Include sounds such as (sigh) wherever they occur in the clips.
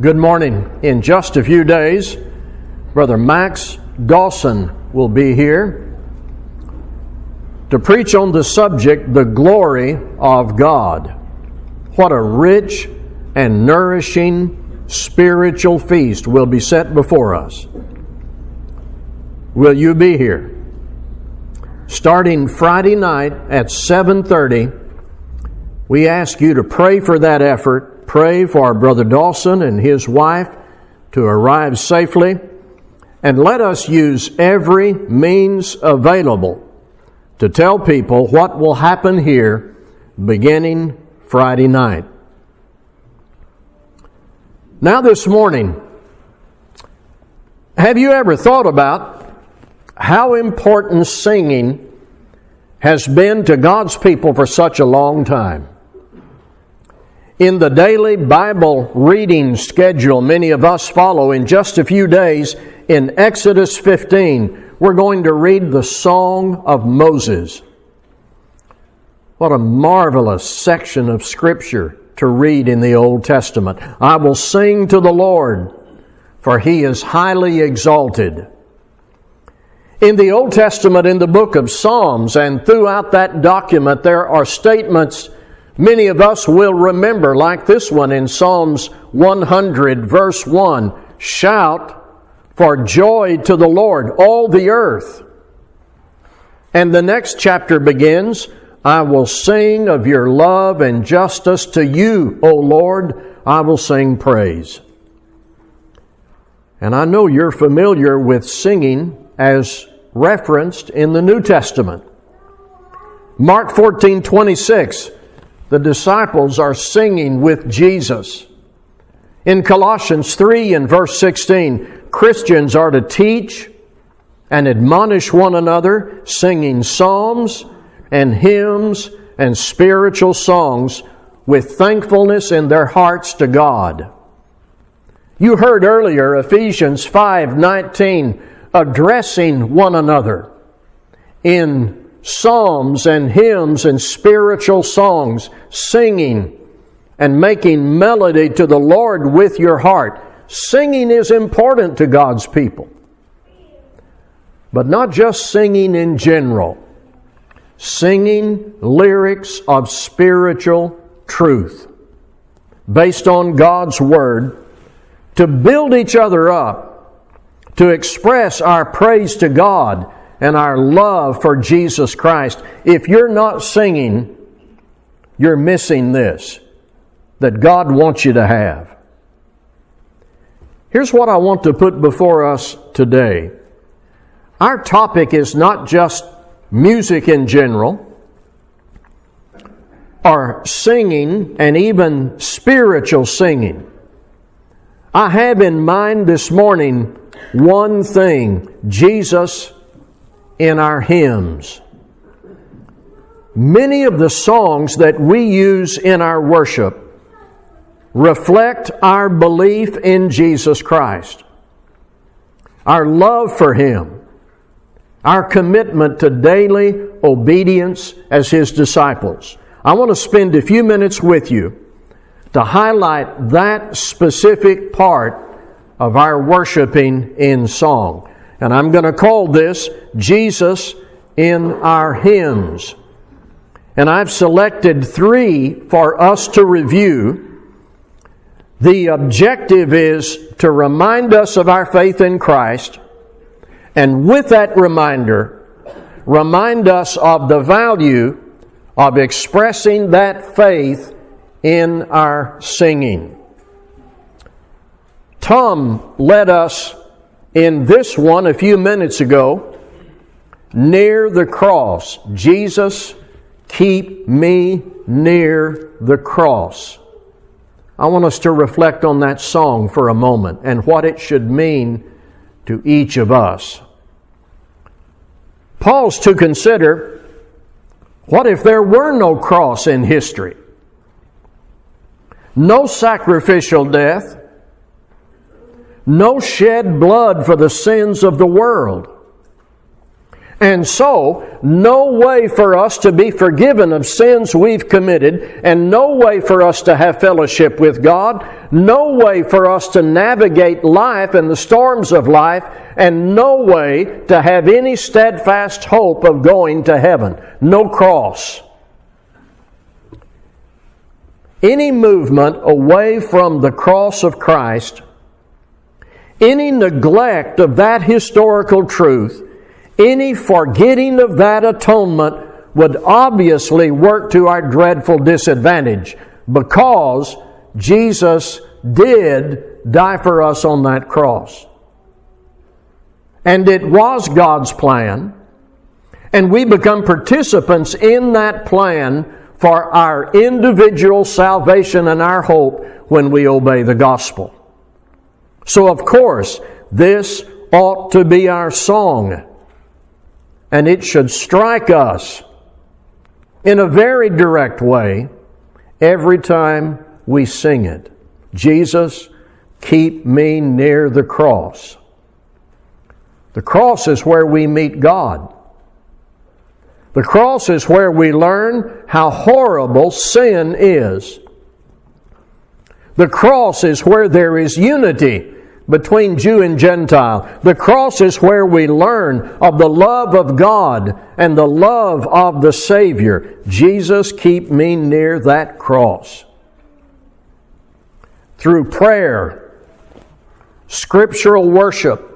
Good morning. In just a few days, Brother Max Dawson will be here to preach on the subject, the glory of God. What a rich and nourishing spiritual feast will be set before us. Will you be here? Starting Friday night at 7:30, we ask you to pray for that effort. Pray for our brother Dawson and his wife to arrive safely and let us use every means available to tell people what will happen here beginning Friday night. Now, this morning, have you ever thought about how important singing has been to God's people for such a long time? In the daily Bible reading schedule many of us follow in just a few days, in Exodus 15, we're going to read the Song of Moses. What a marvelous section of Scripture to read in the Old Testament. I will sing to the Lord, for he is highly exalted. In the Old Testament, in the book of Psalms, and throughout that document, there are statements many of us will remember, like this one in Psalms 100, verse 1 Shout for joy to the Lord, all the earth. And the next chapter begins I will sing of your love and justice to you, O Lord. I will sing praise. And I know you're familiar with singing as referenced in the New Testament. Mark 14, 26, the disciples are singing with Jesus. In Colossians 3 and verse 16, Christians are to teach and admonish one another, singing psalms and hymns and spiritual songs with thankfulness in their hearts to God. You heard earlier Ephesians 5:19 addressing one another in psalms and hymns and spiritual songs, singing and making melody to the Lord with your heart. Singing is important to God's people. But not just singing in general singing lyrics of spiritual truth based on God's Word to build each other up, to express our praise to God and our love for Jesus Christ. If you're not singing, you're missing this that God wants you to have. Here's what I want to put before us today. Our topic is not just music in general, or singing, and even spiritual singing. I have in mind this morning one thing Jesus in our hymns. Many of the songs that we use in our worship reflect our belief in Jesus Christ, our love for Him, our commitment to daily obedience as His disciples. I want to spend a few minutes with you to highlight that specific part of our worshiping in song. And I'm going to call this Jesus in our hymns. And I've selected three for us to review. The objective is to remind us of our faith in Christ and with that reminder, remind us of the value of expressing that faith in our singing. Tom led us in this one a few minutes ago near the cross. Jesus, keep me near the cross. I want us to reflect on that song for a moment and what it should mean to each of us. Pause to consider what if there were no cross in history? No sacrificial death, no shed blood for the sins of the world. And so, no way for us to be forgiven of sins we've committed, and no way for us to have fellowship with God, no way for us to navigate life and the storms of life, and no way to have any steadfast hope of going to heaven. No cross. Any movement away from the cross of Christ, any neglect of that historical truth, any forgetting of that atonement would obviously work to our dreadful disadvantage because Jesus did die for us on that cross. And it was God's plan, and we become participants in that plan for our individual salvation and our hope when we obey the gospel. So, of course, this ought to be our song and it should strike us in a very direct way every time we sing it. Jesus, keep me near the cross. The cross is where we meet God. The cross is where we learn how horrible sin is. The cross is where there is unity between Jew and Gentile. The cross is where we learn of the love of God and the love of the Savior. Jesus, keep me near that cross. Through prayer, scriptural worship,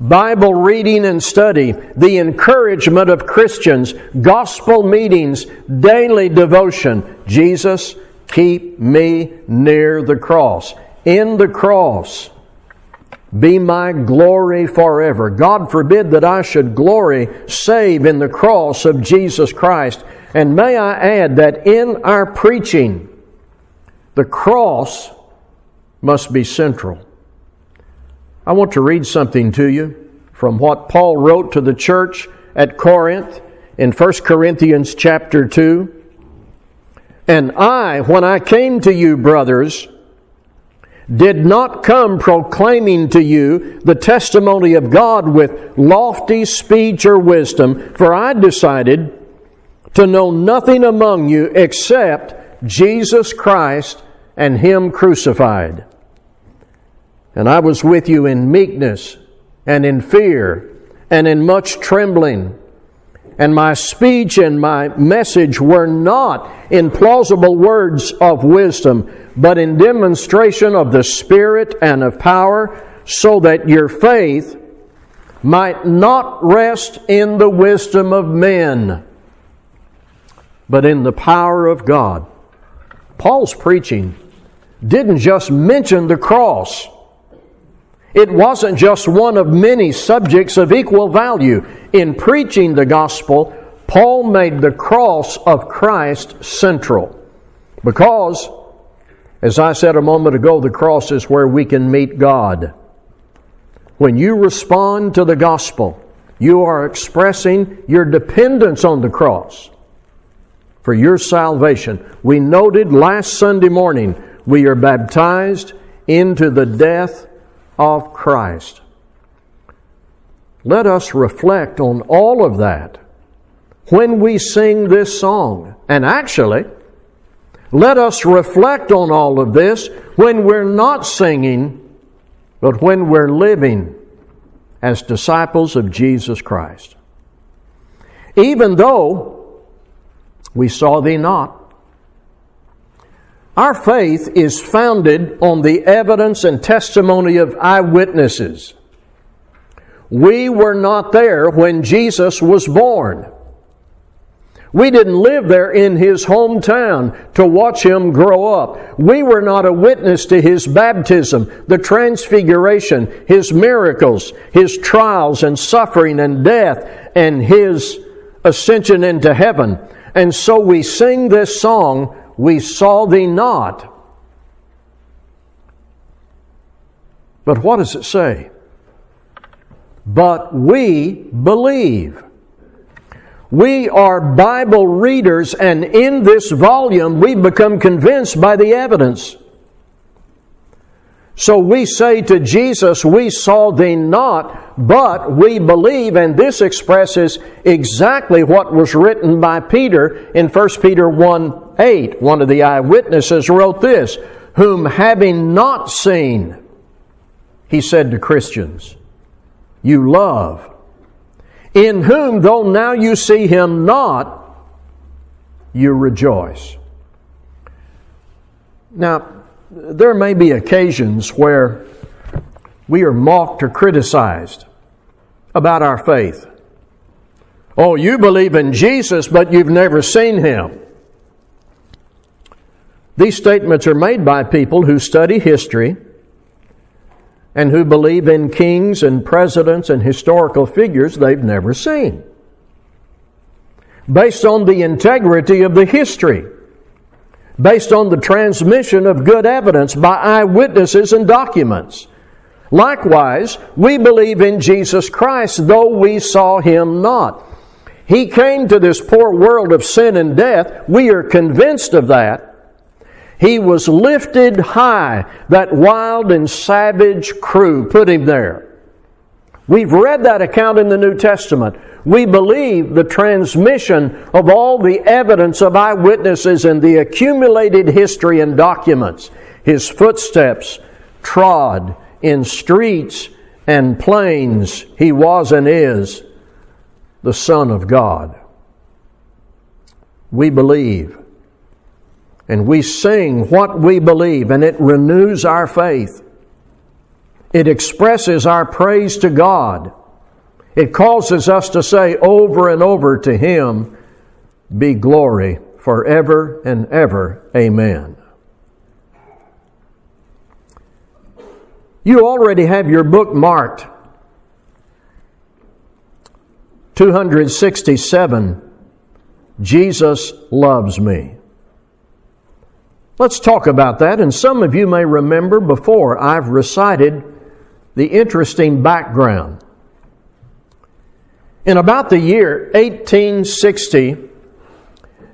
Bible reading and study, the encouragement of Christians, gospel meetings, daily devotion. Jesus, keep me near the cross. In the cross, be my glory forever. God forbid that I should glory save in the cross of Jesus Christ. And may I add that in our preaching, the cross must be central. I want to read something to you from what Paul wrote to the church at Corinth in 1 Corinthians chapter 2. And I, when I came to you, brothers, did not come proclaiming to you the testimony of God with lofty speech or wisdom, for I decided to know nothing among you except Jesus Christ and Him crucified. And I was with you in meekness and in fear and in much trembling. And my speech and my message were not in plausible words of wisdom, but in demonstration of the Spirit and of power, so that your faith might not rest in the wisdom of men, but in the power of God. Paul's preaching didn't just mention the cross. It wasn't just one of many subjects of equal value. In preaching the gospel, Paul made the cross of Christ central because as I said a moment ago, the cross is where we can meet God. When you respond to the gospel, you are expressing your dependence on the cross for your salvation. We noted last Sunday morning, we are baptized into the death of Christ. Let us reflect on all of that when we sing this song. And actually, let us reflect on all of this when we're not singing, but when we're living as disciples of Jesus Christ. Even though we saw thee not, our faith is founded on the evidence and testimony of eyewitnesses. We were not there when Jesus was born. We didn't live there in his hometown to watch him grow up. We were not a witness to his baptism, the transfiguration, his miracles, his trials and suffering and death, and his ascension into heaven. And so we sing this song, We Saw Thee Not. But what does it say? But we believe. We are Bible readers, and in this volume, we become convinced by the evidence. So we say to Jesus, We saw thee not, but we believe. And this expresses exactly what was written by Peter in 1 Peter 1 8. One of the eyewitnesses wrote this Whom having not seen, he said to Christians, You love. In whom, though now you see him not, you rejoice. Now, there may be occasions where we are mocked or criticized about our faith. Oh, you believe in Jesus, but you've never seen him. These statements are made by people who study history and who believe in kings and presidents and historical figures they've never seen. Based on the integrity of the history based on the transmission of good evidence by eyewitnesses and documents. Likewise, we believe in Jesus Christ, though we saw him not. He came to this poor world of sin and death. We are convinced of that. He was lifted high. That wild and savage crew put him there. We've read that account in the New Testament. We believe the transmission of all the evidence of eyewitnesses and the accumulated history and documents. His footsteps trod in streets and plains. He was and is the Son of God. We believe. And we sing what we believe, and it renews our faith. It expresses our praise to God. It causes us to say over and over to Him, Be glory forever and ever. Amen. You already have your book marked 267 Jesus loves me. Let's talk about that. And some of you may remember before I've recited the interesting background. In about the year 1860,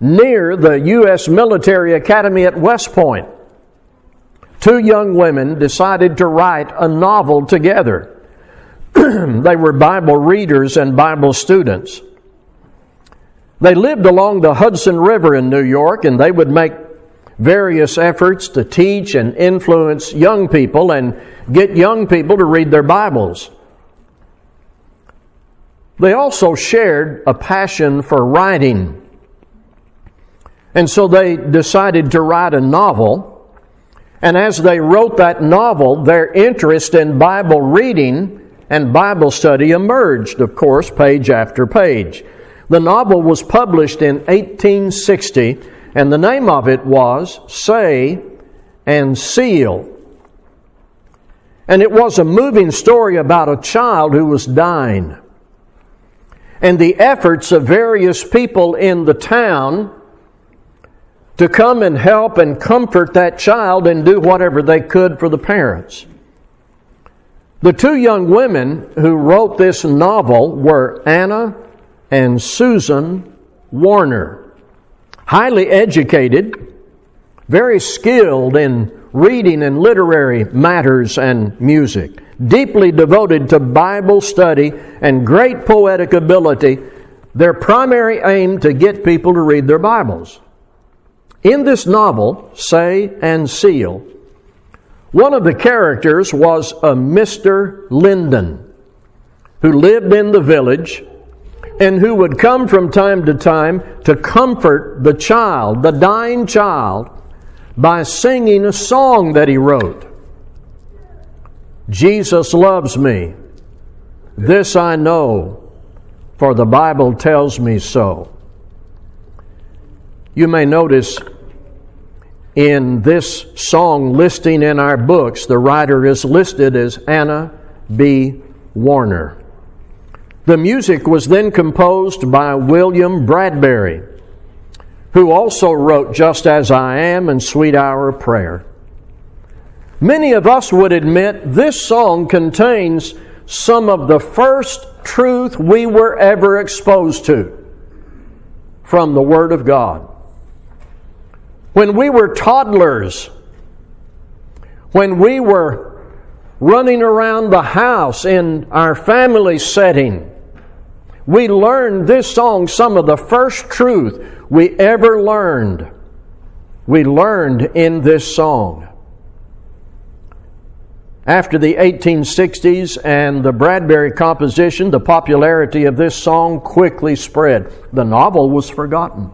near the U.S. Military Academy at West Point, two young women decided to write a novel together. (clears throat) they were Bible readers and Bible students. They lived along the Hudson River in New York, and they would make various efforts to teach and influence young people and get young people to read their Bibles. They also shared a passion for writing. And so they decided to write a novel. And as they wrote that novel, their interest in Bible reading and Bible study emerged, of course, page after page. The novel was published in 1860, and the name of it was Say and Seal. And it was a moving story about a child who was dying and the efforts of various people in the town to come and help and comfort that child and do whatever they could for the parents. The two young women who wrote this novel were Anna and Susan Warner. Highly educated, very skilled in reading and literary matters and music deeply devoted to Bible study and great poetic ability, their primary aim to get people to read their Bibles. In this novel, Say and Seal, one of the characters was a Mr. Linden who lived in the village and who would come from time to time to comfort the child, the dying child, by singing a song that he wrote. Jesus loves me. This I know, for the Bible tells me so. You may notice in this song listing in our books, the writer is listed as Anna B. Warner. The music was then composed by William Bradbury, who also wrote Just As I Am and Sweet Hour of Prayer. Many of us would admit this song contains some of the first truth we were ever exposed to from the Word of God. When we were toddlers, when we were running around the house in our family setting. We learned this song, some of the first truth we ever learned. We learned in this song. After the 1860s and the Bradbury composition, the popularity of this song quickly spread. The novel was forgotten.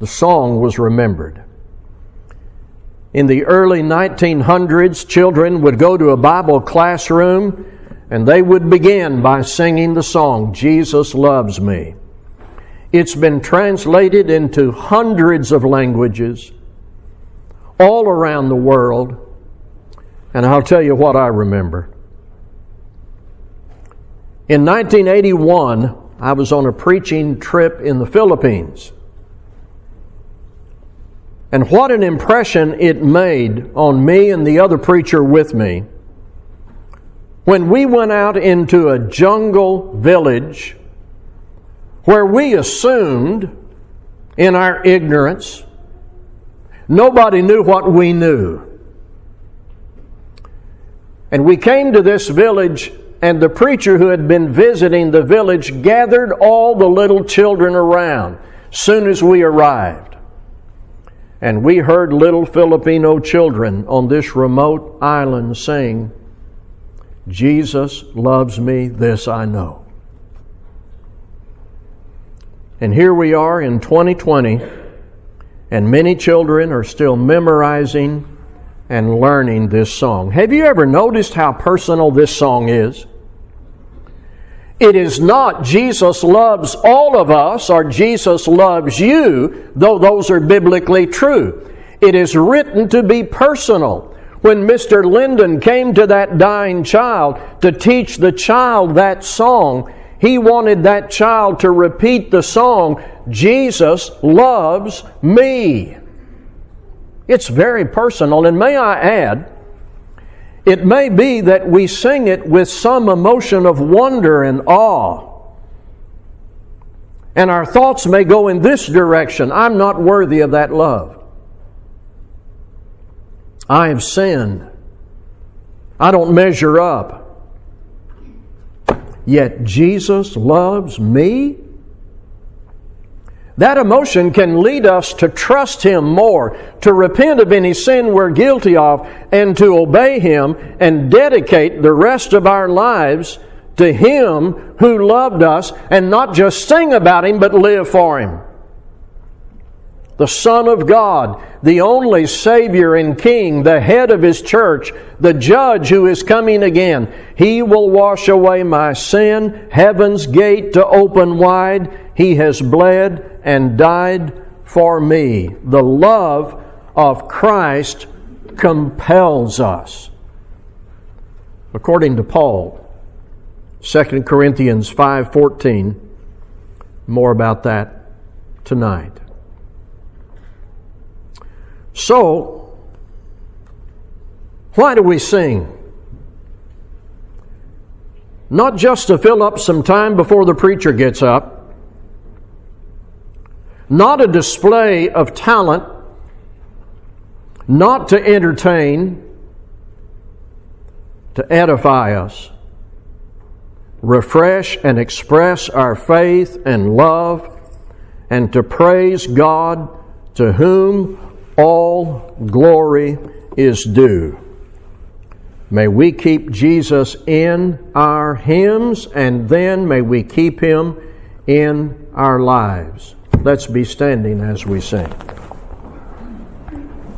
The song was remembered. In the early 1900s, children would go to a Bible classroom and they would begin by singing the song, Jesus Loves Me. It's been translated into hundreds of languages all around the world and I'll tell you what I remember. In 1981, I was on a preaching trip in the Philippines. And what an impression it made on me and the other preacher with me when we went out into a jungle village where we assumed in our ignorance nobody knew what we knew. And we came to this village, and the preacher who had been visiting the village gathered all the little children around soon as we arrived. And we heard little Filipino children on this remote island sing, Jesus loves me, this I know. And here we are in 2020, and many children are still memorizing and learning this song. Have you ever noticed how personal this song is? It is not Jesus loves all of us or Jesus loves you, though those are biblically true. It is written to be personal. When Mr. Linden came to that dying child to teach the child that song, he wanted that child to repeat the song, Jesus loves me. It's very personal, and may I add, it may be that we sing it with some emotion of wonder and awe. And our thoughts may go in this direction I'm not worthy of that love. I have sinned. I don't measure up. Yet Jesus loves me? That emotion can lead us to trust Him more, to repent of any sin we're guilty of, and to obey Him and dedicate the rest of our lives to Him who loved us and not just sing about Him, but live for Him the Son of God, the only Savior and King, the head of His church, the judge who is coming again. He will wash away my sin, heaven's gate to open wide. He has bled and died for me. The love of Christ compels us. According to Paul, 2 Corinthians 5:14, more about that tonight. So, why do we sing? Not just to fill up some time before the preacher gets up, not a display of talent, not to entertain, to edify us, refresh and express our faith and love, and to praise God to whom all glory is due. May we keep Jesus in our hymns and then may we keep him in our lives. Let's be standing as we sing.